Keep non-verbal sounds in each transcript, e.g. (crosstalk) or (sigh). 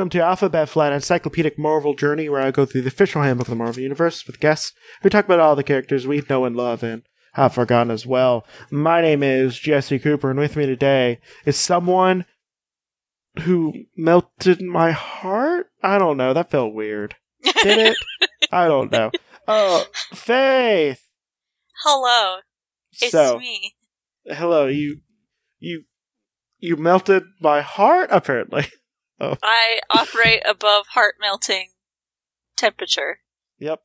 welcome to Alphabet Flight, an encyclopedic Marvel journey where I go through the official handbook of the Marvel Universe with guests who talk about all the characters we know and love and have forgotten as well. My name is Jesse Cooper, and with me today is someone who melted my heart. I don't know. That felt weird. Did it? (laughs) I don't know. Oh, Faith. Hello, it's so, me. hello. You, you, you melted my heart. Apparently. (laughs) I operate above heart melting temperature Yep.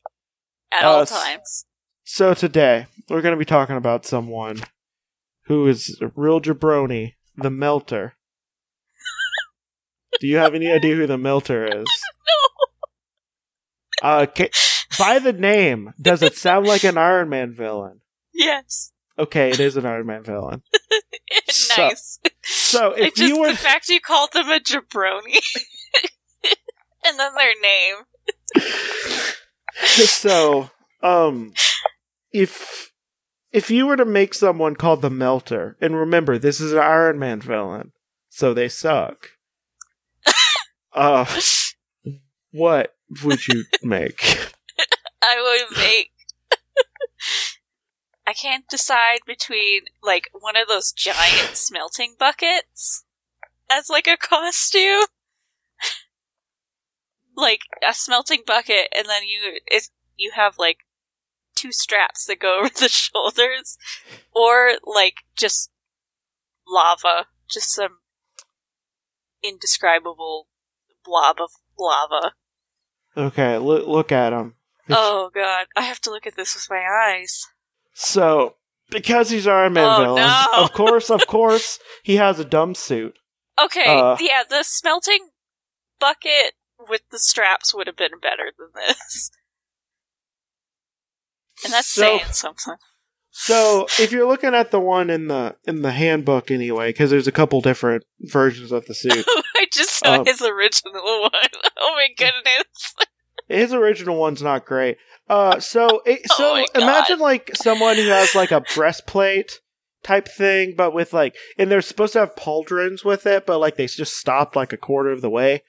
at Uh, all times. So today we're going to be talking about someone who is a real jabroni, the Melter. Do you have any idea who the Melter (laughs) is? No. Uh, ca- by the name, does it sound like an Iron Man villain? (laughs) Yes. Okay, it is an Iron Man villain. (laughs) Nice. So (laughs) I if just you were, the fact you called them a jabroni, (laughs) and then their name. so um, if if you were to make someone called the Melter, and remember this is an Iron Man villain, so they suck. Uh, what would you make? I would make. I can't decide between like one of those giant smelting buckets as like a costume. (laughs) like a smelting bucket and then you it's you have like two straps that go (laughs) over the shoulders or like just lava, just some indescribable blob of lava. Okay, look look at him. Oh god, I have to look at this with my eyes. So because he's Iron Man Oh, villain, no. of course, of course, he has a dumb suit. Okay, Uh. yeah, the smelting bucket with the straps would have been better than this. And that's so, saying something. So if you're looking at the one in the in the handbook anyway, because there's a couple different versions of the suit. (laughs) I just saw Um, his original (laughs) one. Oh my goodness. His original one's not great. Uh, so it, (laughs) Oh so God. imagine like someone who has like a breastplate type thing, but with like, and they're supposed to have pauldrons with it, but like they just stopped like a quarter of the way.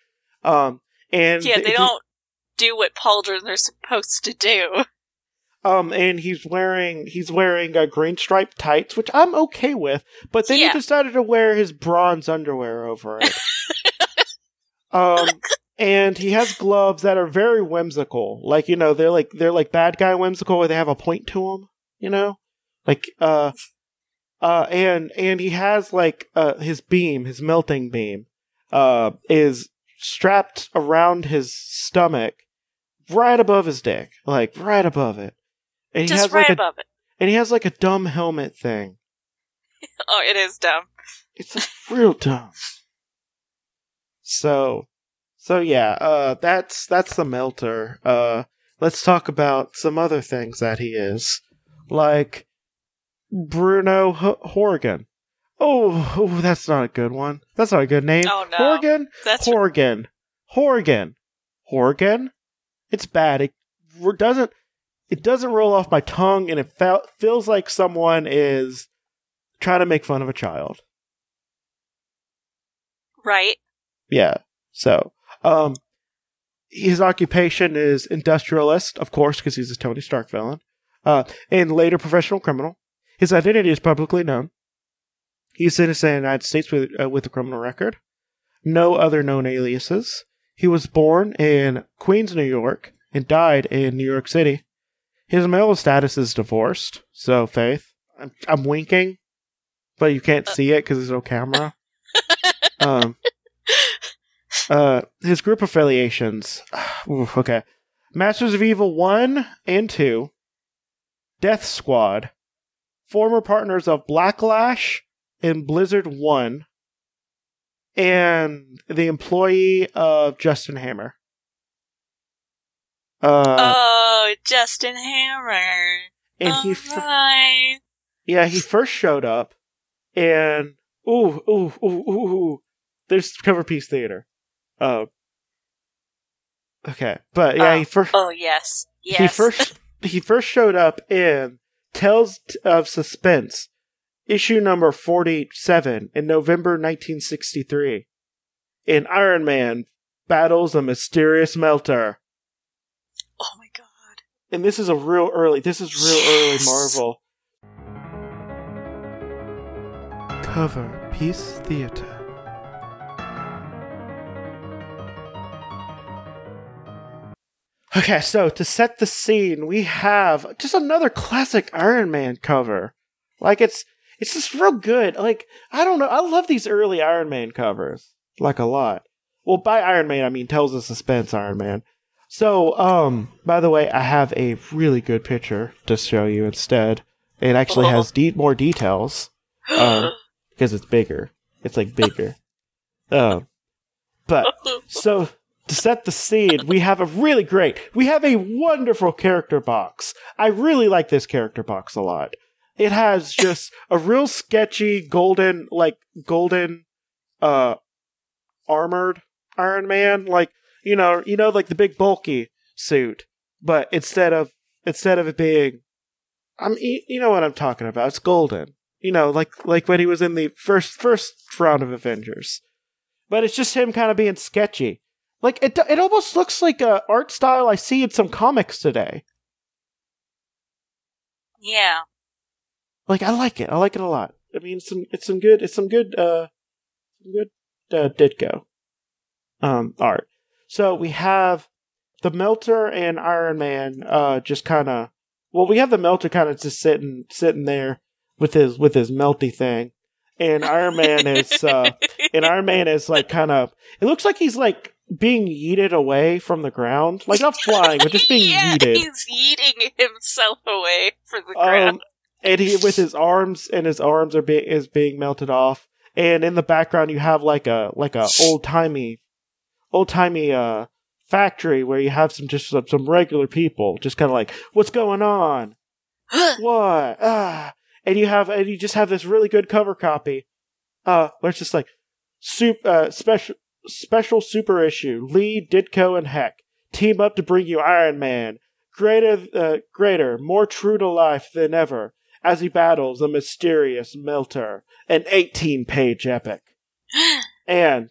Um, and Yeah, they don't do what pauldrons are supposed to do. Um, and he's wearing he's wearing uh, green striped tights, which I'm okay with. But then Yeah. he decided to wear his bronze underwear over it. (laughs) um, and he has gloves that are very whimsical. Like you know, they're like they're like bad guy whimsical, where they have a point to them. You know, like uh, uh, and and he has like uh his beam, his melting beam, uh, is strapped around his stomach, right above his dick, like right above it. And he Just has right like a it. and he has like a dumb helmet thing. (laughs) Oh, it is dumb. It's like real dumb. So, so yeah, uh, that's that's the melter. Uh, let's talk about some other things that he is, like Bruno H- Horgan. Oh, oh, that's not a good one. That's not a good name. Oh, no. Horgan, That's Horgan, Horgan, Horgan. It's bad. It r- doesn't. It doesn't roll off my tongue, and it fe- feels like someone is trying to make fun of a child. right. Yeah. So, um, his occupation is industrialist, of course, because he's a Tony Stark villain, uh, and later professional criminal. His identity is publicly known. He's a citizen of the United States with, uh, with a criminal record. No other known aliases. He was born in Queens, New York, and died in New York City. His marital status is divorced. So, Faith, I'm, I'm winking, but you can't see it because there's no camera. (laughs) um, uh, his group affiliations. (sighs) Oof, okay. Masters of Evil 1 and 2, Death Squad, former partners of Blacklash and Blizzard 1, and the employee of Justin Hammer. Uh, oh, Justin Hammer. and he, yeah, he first showed up, and ooh, ooh, ooh, ooh, ooh, there's cover piece theater. Uh, okay, but yeah, Oh. he first Oh, yes. Yes. he first (laughs) he first showed up in Tales of Suspense, issue number forty seven in November nineteen sixty three, in Iron Man battles a mysterious melter. Oh my god. And this is a real early. This is real early Marvel. Cover Peace Theater. Okay, so to set the scene, we have just another classic Iron Man cover. Like it's it's just real good. Like I don't know, I love these early Iron Man covers like a lot. Well, by Iron Man I mean Tales of Suspense Iron Man. So, um, by the way, I have a really good picture to show you instead. It actually has de- more details um, (gasps) because it's bigger. It's like bigger. Um, but so to set the scene, we have a really great, we have a wonderful character box. I really like this character box a lot. It has just a real sketchy golden, like golden, uh, armored Iron Man, like you know, you know, like the big bulky suit, but instead of instead of it being, I'm, you know what I'm talking about. It's golden, you know, like like when he was in the first first round of Avengers, but it's just him kind of being sketchy. Like it, it almost looks like a art style I see in some comics today. yeah. Like I like it. I like it a lot. I mean, it's some it's some good it's some good uh some good uh, Ditko um art. So we have the Melter and Iron Man uh just kind of well we have the Melter kind of just sitting sitting there with his with his melty thing, and Iron Man is uh and Iron Man is like kind of it looks like he's like being yeeted away from the ground, like not flying, but just being (laughs) yeah, yeeted. He's eating himself away from the ground. Um, and he with his arms and his arms are being is being melted off. And in the background, you have like a like a old timey, old timey uh factory where you have some just some, some regular people, just kind of like what's going on, (gasps) what ah, and you have and you just have this really good cover copy, uh, where it's just like soup uh special special super issue Lee Ditko and Heck team up to bring you Iron Man. Greater uh, greater more true to life than ever as he battles a mysterious melter an 18 page epic. (gasps) And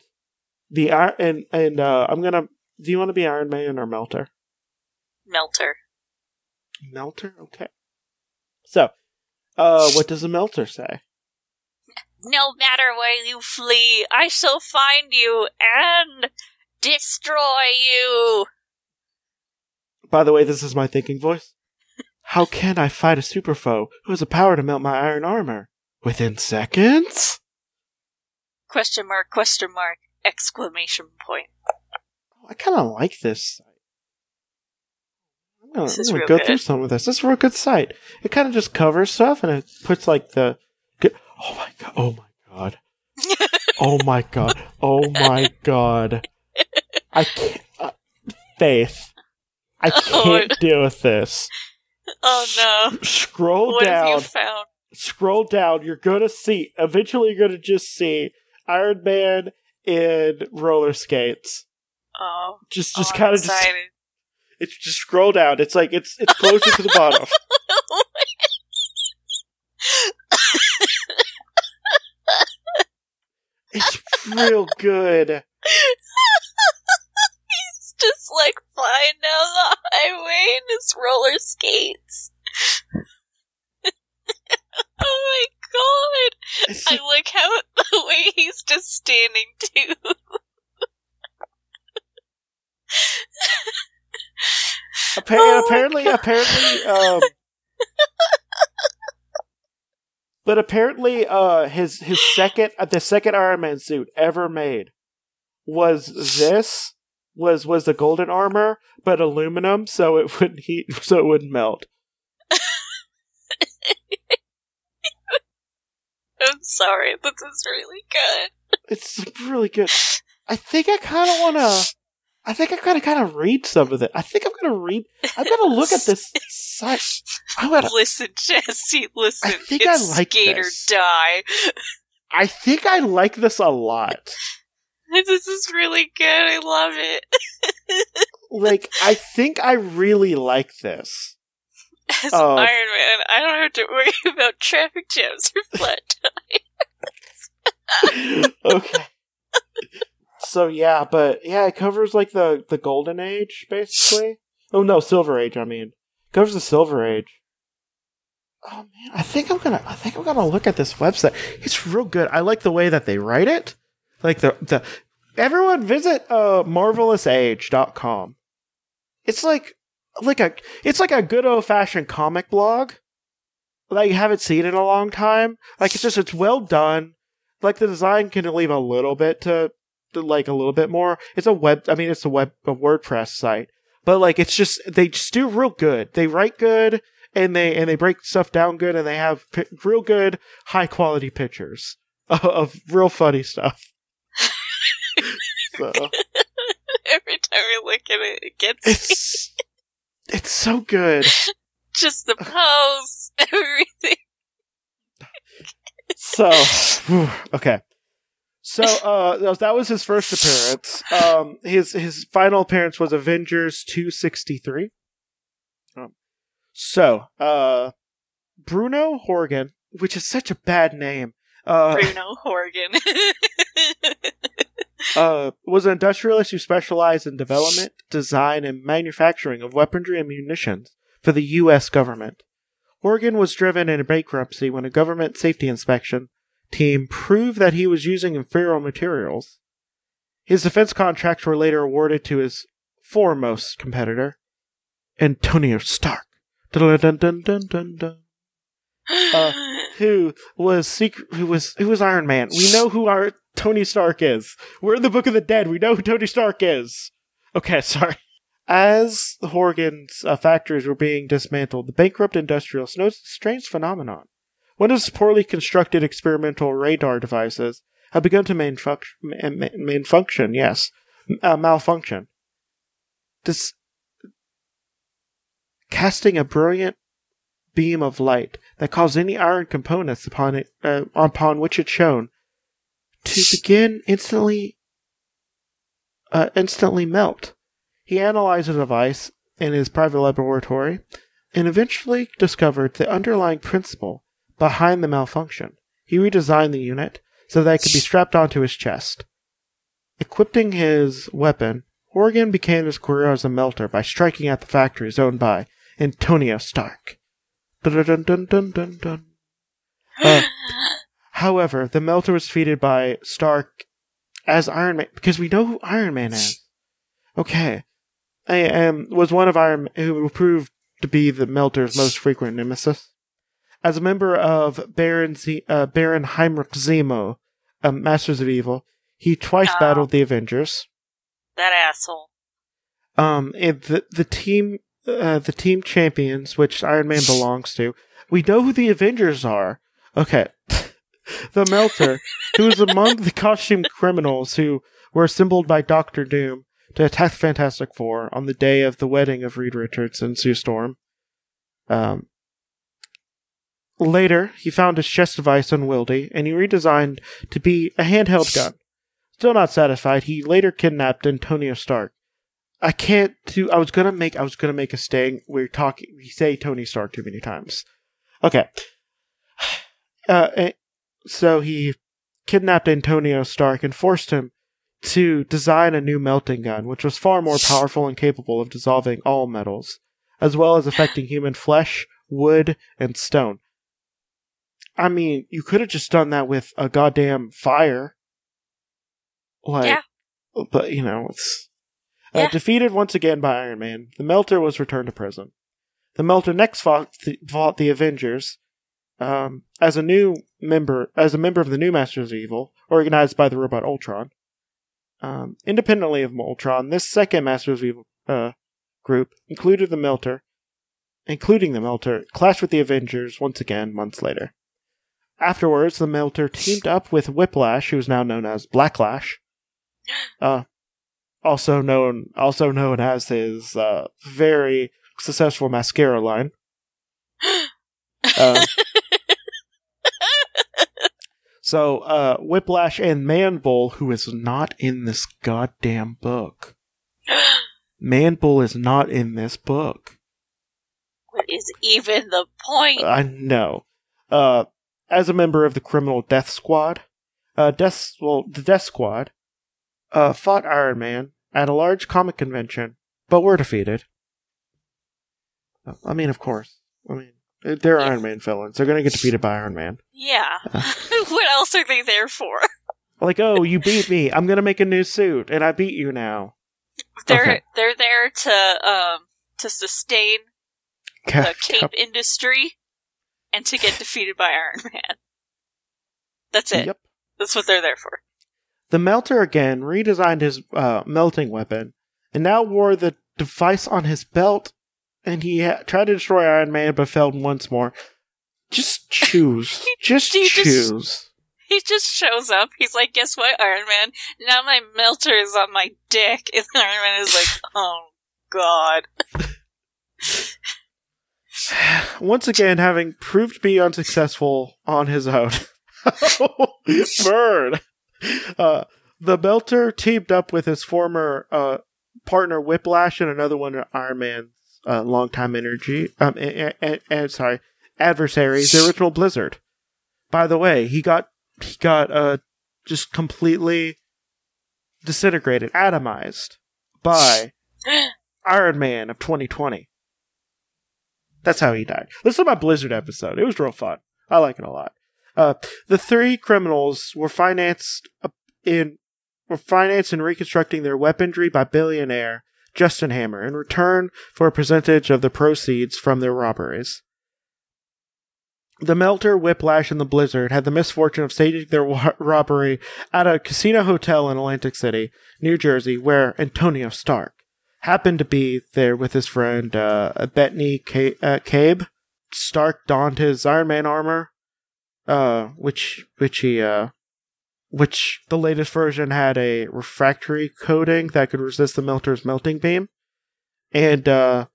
the and and uh I'm gonna do you want to be Iron Man or Melter? Melter. Melter? Okay. So uh what does a Melter say No matter where you flee, I shall find you and destroy you. by the way this is my thinking voice how can I fight a super foe who has the power to melt my iron armor within seconds Question mark, question mark, exclamation point. Oh, I kind of like this site. I'm gonna, This I'm gonna go good. through some of this. This is a real good site. It kind of just covers stuff and it puts like the. Oh my god! Oh my god! Oh my god! Oh my god! I can't. Uh, Faith, I (laughs) Oh. can't deal with this. Oh no. Scroll What have down. you found? Scroll down. You're gonna see. Eventually, you're gonna just see Iron Man in roller skates. Oh, Just, just oh, kind of just. It's just scroll down. It's like it's it's closer to the bottom. (laughs) It's real good. (laughs) He's just like flying down the highway in his roller skates. (laughs) oh my god! It's I like, how (laughs) the way he's just standing too. appa- oh apparently, apparently, um, but apparently, uh, his his second uh, the second Iron Man suit ever made was this was was the golden armor, but aluminum, so it (laughs) wouldn't heat, so it wouldn't melt. (laughs) I'm sorry, this is really good. It's really good. I think I kind of want to. I think I gotta kind of read some of it. I think I'm gonna read. I'm gonna look at this (laughs) site. I'm gonna. Listen, Jesse, listen. I think it's I like skate this. or die. I think I like this a lot. (laughs) This is really good. I love it. (laughs) Like I think I really like this. As Oh. Iron Man, I don't have to worry (laughs) about traffic jams or flat tires. okay. So yeah, but yeah, it covers like the the golden age basically. Oh no, silver age. I mean, covers the silver age. Oh man, I think I'm gonna. I think I'm gonna look at this website. It's real good. I like the way that they write it. Like the the everyone visit uh marvelousage.com. It's like like a it's like a good old fashioned comic blog. Like you haven't seen in a long time. Like it's just it's well done. Like the design can leave a little bit to, to like a little bit more. It's a web. I mean, it's a web a WordPress site, but like it's just they just do real good. They write good and they and they break stuff down good and they have p- real good high quality pictures of, of real funny stuff. so (laughs) Every time I look at it, it gets it's (laughs) it's so good. (laughs) just the pose, everything. So whew, okay. So uh that was his first appearance. Um his his final appearance was Avengers 263. Um, so, uh Bruno Horgan, which is such a bad name. Uh Bruno Horgan. (laughs) uh, was an industrialist who specialized in development, design, and manufacturing of weaponry and munitions for the U.S. government. Horgan was driven into bankruptcy when a government safety inspection team proved that he was using inferior materials. His defense contracts were later awarded to his foremost competitor, Antonio Stark. (gasps) Uh, who was secret? Who was who was Iron Man? We know who our Tony Stark is. We're in the Book of the Dead. We know who Tony Stark is. Okay, (laughs) sorry. As the Horgan's uh, factories were being dismantled, the bankrupt industrialists noticed a strange phenomenon. One of his poorly constructed experimental radar devices had begun to malfunc- ma- ma- malfunction. Yes, uh, malfunction. This casting a brilliant beam of light that caused any iron components upon it uh, upon which it shone to begin instantly uh, instantly melt. He analyzed the device in his private laboratory and eventually discovered the underlying principle behind the malfunction. He redesigned the unit so that it could be strapped onto his chest. Equipping his weapon, Horgan began his career as a melter by striking at the factories owned by Antonio Stark. Dun dun dun. Uh, (gasps) However, the Melter was defeated by Stark as Iron Man because we know who Iron Man is. Okay, I um, was one of Iron who proved to be the Melter's most frequent nemesis. As a member of Baron Z- uh, Baron Heinrich Zemo, uh, Masters of Evil, he twice Oh. battled the Avengers. that asshole. Um, and the the team uh, the team champions, which Iron Man (laughs) belongs to, we know who the Avengers are. Okay, (laughs) the Melter, who is among the costumed criminals who were assembled by Doctor Doom to attack the Fantastic Four on the day of the wedding of Reed Richards and Sue Storm. Um, later, he found his chest device unwieldy, and he redesigned to be a handheld gun. Still not satisfied, he later kidnapped Antonio Stark. I can't do. I was gonna make. I was gonna make a sting. We're talking. We say Tony Stark too many times. Okay. (sighs) Uh, eh, so he kidnapped Antonio Stark and forced him to design a new melting gun, which was far more powerful and capable of dissolving all metals, as well as affecting human flesh, wood, and stone. I mean, you could have just done that with a goddamn fire. Like, Yeah. but you know, it's uh, Yeah. defeated once again by Iron Man. The Melter was returned to prison. The Melter next fought the, fought the Avengers um, as a new member, as a member of the new Masters of Evil, organized by the robot Ultron. Um, independently of Ultron, this second Masters of Evil uh, group included the Melter, including the Melter, clashed with the Avengers once again months later. Afterwards, the Melter teamed up with Whiplash, who is now known as Blacklash, (gasps) uh, also known also known as his uh, very successful mascara line. (gasps) Uh, so, uh, Whiplash and Manbull, who is not in this goddamn book. (gasps) Manbull is not in this book. what is even the point? I know. Uh, as a member of the criminal Death Squad, uh, Death, well, the Death Squad, uh, fought Iron Man at a large comic convention, but were defeated. I mean, of course. I mean, they're Yeah. Iron Man villains. They're going to get defeated by Iron Man. Yeah. (laughs) what else are they there for? Like, oh, you beat me. I'm going to make a new suit, and I beat you now. They're Okay. they're there to um to sustain the Cap- cape industry and to get defeated by Iron Man. That's it. Yep. That's what they're there for. The Melter again redesigned his uh, melting weapon and now wore the device on his belt. And he ha- tried to destroy Iron Man, but failed once more. Just (laughs) choose. just He just- choose. He just shows up. He's like, "Guess what, Iron Man? Now my melter is on my dick." (laughs) And Iron Man is like, (laughs) "Oh God." (sighs) Once again, having proved to be unsuccessful on his own. (laughs) Bird. Uh, the Melter teamed up with his former uh, partner Whiplash and another one of Iron Man's uh, longtime energy. Um, and, and, and sorry, adversary, the original Blizzard. By the way, he got he got uh just completely disintegrated, atomized by Iron Man of 2020. That's how he died. Listen to my Blizzard episode. It was real fun. I like it a lot. Uh, the three criminals were financed in were financed in reconstructing their weaponry by billionaire Justin Hammer in return for a percentage of the proceeds from their robberies. The Melter, Whiplash, and the Blizzard had the misfortune of staging their wa- robbery at a casino hotel in Atlantic City, New Jersey, where Antonio Stark happened to be there with his friend uh, Bethany Ca- uh, Cabe. Stark donned his Iron Man armor, uh, which which he uh, which the latest version had a refractory coating that could resist the melter's melting beam, and uh,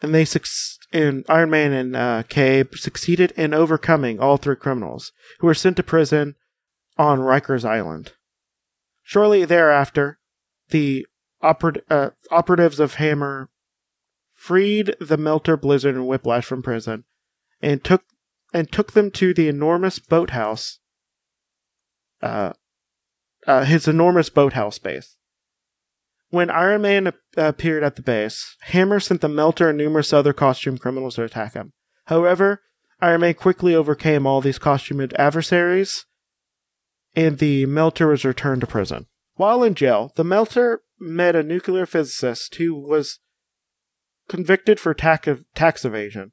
and they suc- and Iron Man and uh, Cabe succeeded in overcoming all three criminals who were sent to prison on Rikers Island. Shortly thereafter, the oper- uh, operatives of Hammer freed the Melter, Blizzard, and Whiplash from prison, and took and took them to the enormous boathouse. Uh, uh, his enormous boathouse base. When Iron Man ap- appeared at the base, Hammer sent the Melter and numerous other costume criminals to attack him. However, Iron Man quickly overcame all these costumed adversaries, and the Melter was returned to prison. While in jail, the Melter met a nuclear physicist who was convicted for tax, tax evasion.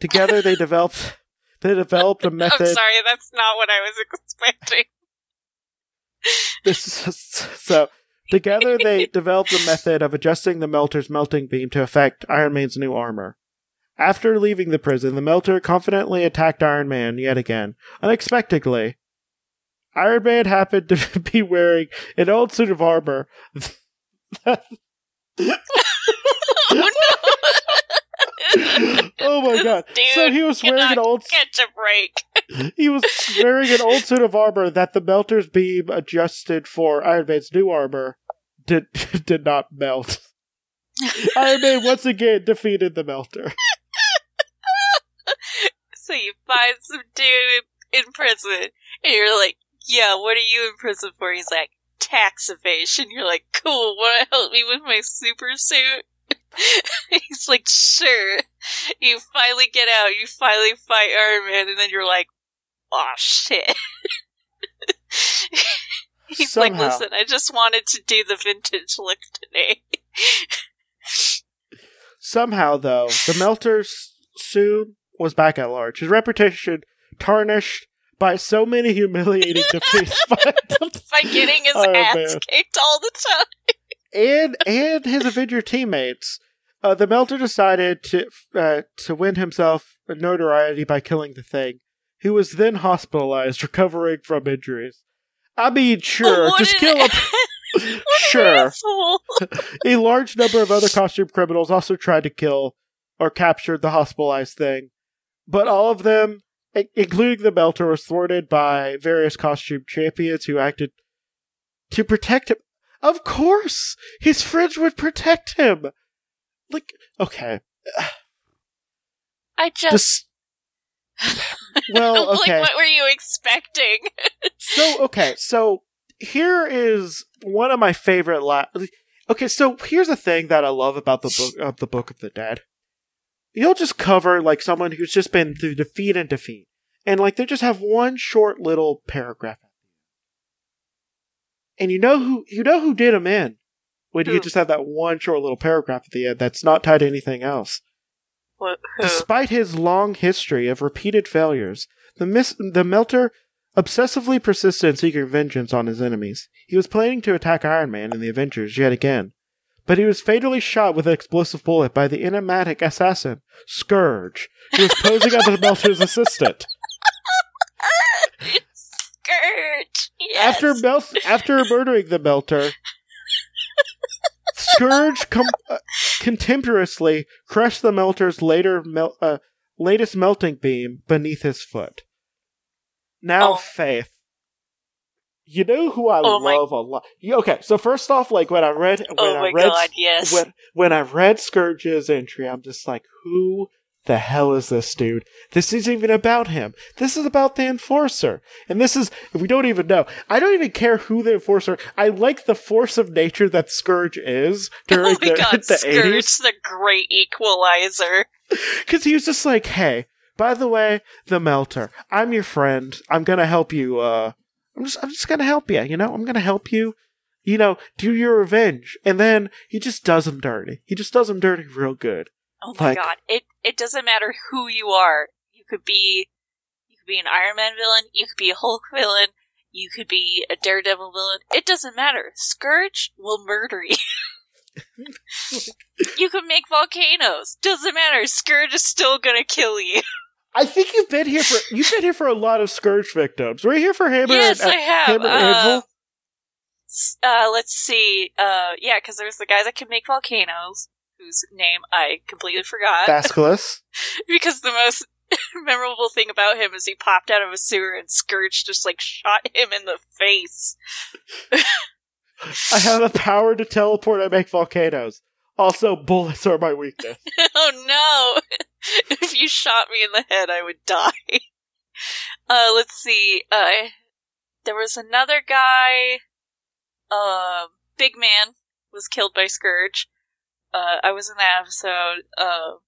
Together, they developed (laughs) they developed a (laughs) I'm method. sorry, that's not what I was expecting. (laughs) This is, so together they developed a method of adjusting the melter's melting beam to affect Iron Man's new armor. After leaving the prison, the melter confidently attacked Iron Man yet again. Unexpectedly, Iron Man happened to (laughs) be wearing an old suit of armor. oh oh my god! So he was wearing an old Catch a break. (laughs) he was wearing an old suit of armor that the melter's beam adjusted for Iron Man's new armor did (laughs) did not melt. Iron Man once again defeated the melter. So you find some dude in prison, and you're like, "Yeah, what are you in prison for?" He's like, "Tax evasion." You're like, "Cool, want to help me with my super suit?" (laughs) He's like, "Sure." You finally get out. You finally fight Iron Man, and then you're like, "Oh shit." (laughs) He's like, "Listen, I just wanted to do the vintage look today." Somehow, though, the melter's soon was back at large. His reputation tarnished by so many humiliating (laughs) defeats by, (laughs) By getting his Iron ass Man. kicked all the time. and and his Avenger teammates. Uh, the Melter decided to uh, to win himself notoriety by killing the Thing, who was then hospitalized, recovering from injuries. I mean, sure, just kill him. (laughs) Sure. A large number of other costume criminals also tried to kill or capture the hospitalized Thing, but all of them, including the Melter, was thwarted by various costume champions who acted to protect him. Of course, his friends would protect him. Like, okay, I just, just (laughs) well, (laughs) okay. like, what were you expecting? (laughs) So okay, so here is one of my favorite. La- okay, so here's the thing that I love about the book of the Book of the Dead. You'll just cover like someone who's just been through defeat and defeat, and like they just have one short little paragraph, and you know who you know who did them in when you just have that one short little paragraph at the end that's not tied to anything else. Wh- who? Despite his long history of repeated failures, the, mis- the Melter obsessively persisted in seeking vengeance on his enemies. He was planning to attack Iron Man and the Avengers yet again, but he was fatally shot with an explosive bullet by the enigmatic assassin, Scourge, who was posing as the Melter's assistant. Scourge. Yes. After, Mel- after murdering the Melter, Scourge com- uh, contemptuously crushed the Melter's later mel- uh, latest melting beam beneath his foot. Now, Oh. Faith, you know who I Oh my- love a lot. Okay, so first off, like when I read when oh I my read god, yes. when when I read Scourge's entry, I'm just like, who the hell is this dude? This isn't even about him. This is about the enforcer. And this is we don't even know. I don't even care who the enforcer I like the force of nature that Scourge is during oh my the, (laughs) god, the Scourge, 80s. the great equalizer. Because he was just like, hey, by the way, the melter, I'm your friend. I'm gonna help you, uh I'm just I'm just gonna help you, you know? I'm gonna help you, you know, do your revenge. And then he just does him dirty. He just does him dirty real good. Oh my Like- god. It it doesn't matter who you are. You could be you could be an Iron Man villain, you could be a Hulk villain, you could be a Daredevil villain. It doesn't matter. Scourge will murder you. (laughs) (laughs) you could make volcanoes. Doesn't matter. Scourge is still gonna kill you. (laughs) I think you've been here for you've been here for a lot of Scourge victims. Were you here for Hammer yes, and, I have. Hammer Uh, uh, let's see. Uh, yeah, because there's the guy that can make volcanoes, whose name I completely forgot. (laughs) Basilisk. because the most (laughs) memorable thing about him is he popped out of a sewer and Scourge just like shot him in the face. (laughs) I have the power to teleport I make volcanoes. Also, bullets are my weakness. (laughs) oh no! (laughs) if you shot me in the head, I would die. (laughs) Uh, let's see. Uh, there was another guy. Uh, Big Man was killed by Scourge. Uh, I was in that episode. Uh,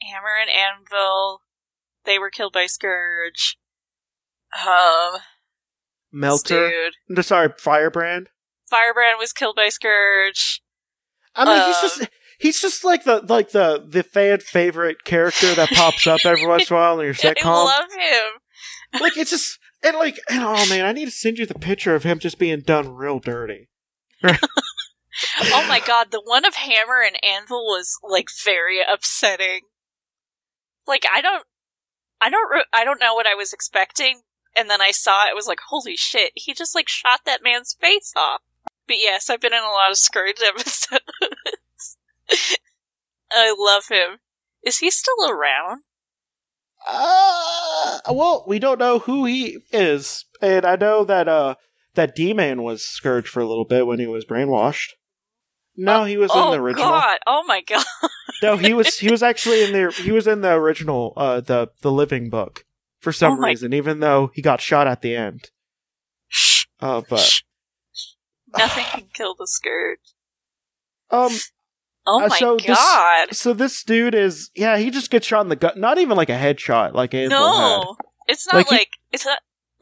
Hammer and Anvil, they were killed by Scourge. Um, Melter. dude. No, Sorry, Firebrand. Firebrand was killed by Scourge. I mean, he's Um, just he's just like the like the the fan favorite character that pops up every once in a while in your (laughs) I sitcom. love him. like it's just and like and oh man, I need to send you the picture of him just being done real dirty. (laughs) Oh my god, the one of Hammer and Anvil was like very upsetting. Like I don't, I don't, re- I don't know what I was expecting, and then I saw it. it was like, holy shit! He just like shot that man's face off. But yes, I've been in a lot of Scourge (laughs) episodes. I love him. Is he still around? Uh, well, we don't know who he is, and I know that uh that D Man was Scourge for a little bit when he was brainwashed. No, he was oh in the original. god! Oh my god! No, he was he was (laughs) actually in the he was in the original uh the the Living Book for some Oh reason, even though he got shot at the end. Uh, but Shh. Nothing can kill the Scourge. um, Oh Uh, my so this- god! so this dude is yeah, he just gets shot in the gut. Not even like a headshot, like had. No, it's not Like like, he- it's not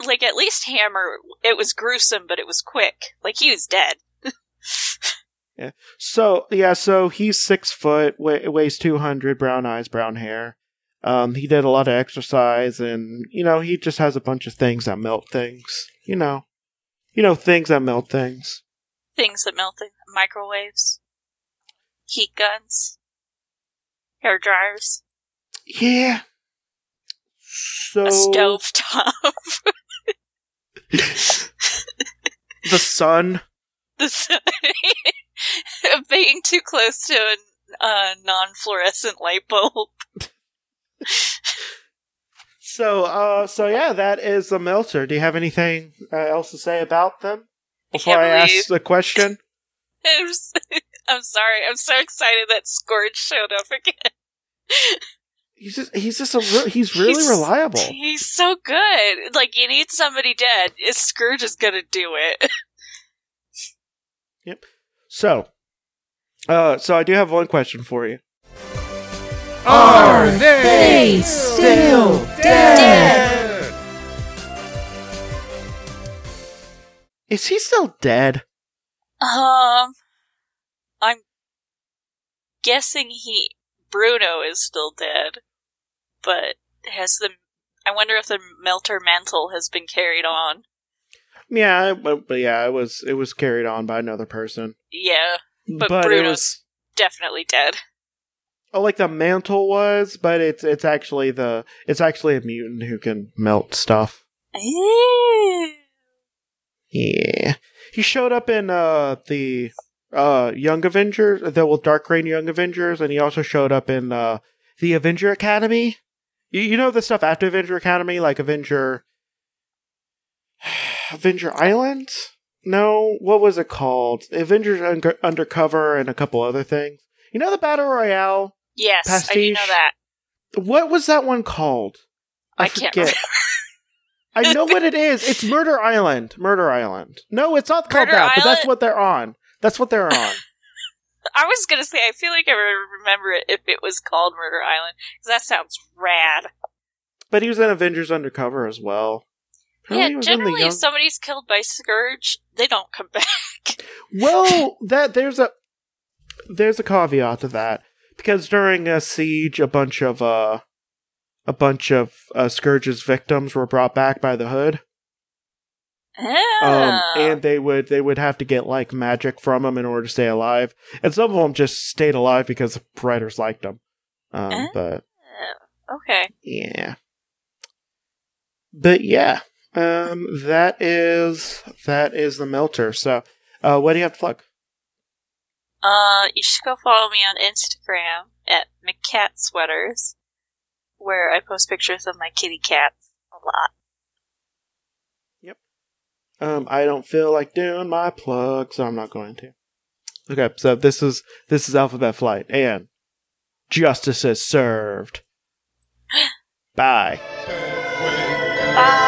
like at least Hammer. It was gruesome, but it was quick. Like he was dead. (laughs) yeah. So yeah, so he's six foot, wa- weighs two hundred, brown eyes, brown hair. Um, he did a lot of exercise, and you know he just has a bunch of things that melt things. You know, you know things that melt things. Things that melt things, microwaves, heat guns, hair dryers, Yeah. So a stove top, the sun. the sun- (laughs) being too close to a uh, non-fluorescent light bulb. So, uh, so yeah, that is the melter. Do you have anything uh, else to say about them before I, can't ask the question? (laughs) I'm, (laughs) I'm sorry. I'm so excited that Scourge showed up again. He's just, he's just a, re- he's really He's- reliable. He's so good. Like you need somebody dead. Scourge is gonna do it. (laughs) Yep. So, uh, so I do have one question for you. Are they still dead? Is he still dead? Um, I'm guessing he Bruno is still dead, but has the I wonder if the Melter mantle has been carried on. Yeah, but, but yeah, it was it was carried on by another person. Yeah, But it Bruno's- was definitely dead. Oh, like the mantle was, but it's it's actually the it's actually a mutant who can melt stuff. Yeah, he showed up in uh the uh Young Avengers, the well, Dark Reign Young Avengers, and he also showed up in uh the Avenger Academy. You, you know the stuff after Avenger Academy, like Avenger (sighs) Avenger Island. No, what was it called? Avengers Un- Undercover and a couple other things. You know the Battle Royale. Yes, I do Pastiche? know that. What was that one called? I can't remember. (laughs) I know what it is. It's Murder Island. Murder Island. No, it's not called Murder that, but that's what they're on. That's what they're on. (laughs) I was gonna say I feel like I re- remember it if it was called Murder Island because that sounds rad. but he was in Avengers Undercover as well. Apparently yeah, was in the generally, Young- if somebody's killed by Scourge, they don't come back. Well, (laughs) that there's a there's a caveat to that because during a siege, a bunch of uh a bunch of uh, Scourge's victims were brought back by the Hood, um, Ah. and they would they would have to get like magic from them in order to stay alive, and some of them just stayed alive because the writers liked them. Um, Ah. But okay. yeah, but yeah, um, that is that is the melter. So, uh, what do you have to plug? Uh, you should go follow me on Instagram at McCat Sweaters, where I post pictures of my kitty cats a lot. Yep. Um, I don't feel like doing my plug, so I'm not going to. Okay, so this is this is Alphabet Flight, and justice is served. (gasps) Bye. Bye.